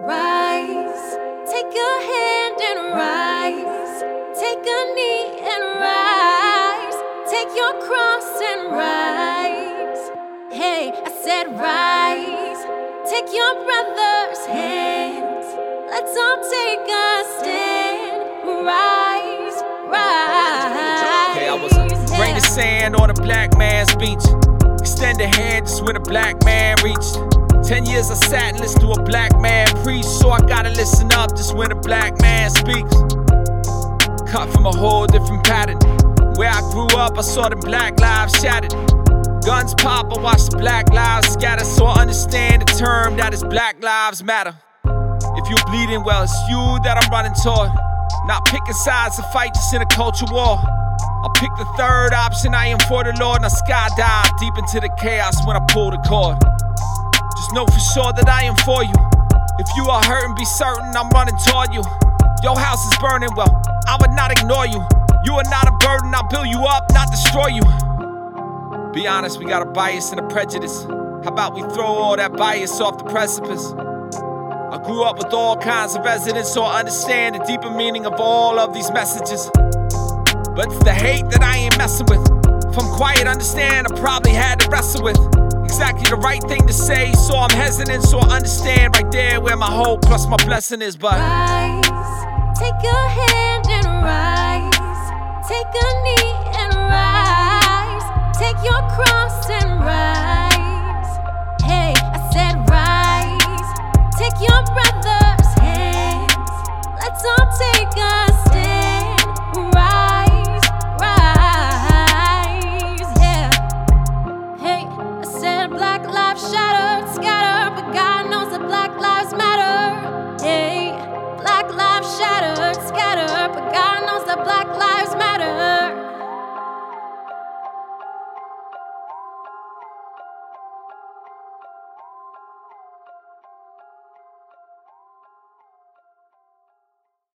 rise. Take a hand and rise. Take a knee and rise. Take your cross and rise. Hey, I said rise. Take your brother's hands. Let's all take a stand. Rise, rise. Okay, I was a grain of sand on a black man's beach. Extend a hand just when a black man reached. Ten years I sat and listened to a black man so I gotta listen up just when a black man speaks. Cut from a whole different pattern. Where I grew up, I saw the black lives shattered. Guns pop, I watch the black lives scatter, so I understand the term that is Black Lives Matter. If you're bleeding, well, it's you that I'm running toward. Not picking sides to fight, just in a culture war. I'll pick the third option, I am for the Lord, and I skydive deep into the chaos when I pull the cord. Just know for sure that I am for you. If you are hurting, be certain I'm running toward you. Your house is burning, well, I would not ignore you. You are not a burden, I'll build you up, not destroy you. Be honest, we got a bias and a prejudice. How about we throw all that bias off the precipice? I grew up with all kinds of residents, so I understand the deeper meaning of all of these messages. But it's the hate that I ain't messing with. If I'm quiet, understand I probably had to wrestle with exactly the right thing to say. So I'm hesitant, so I understand right there where my hope plus my blessing is. But rise, take your hand and rise, take a knee and rise, take your cross and rise. Hey, I said rise, take your brother's hands. Let's all take a up, shattered, scattered, but God knows that black lives matter. Yeah, black lives shattered, scattered, but God knows that black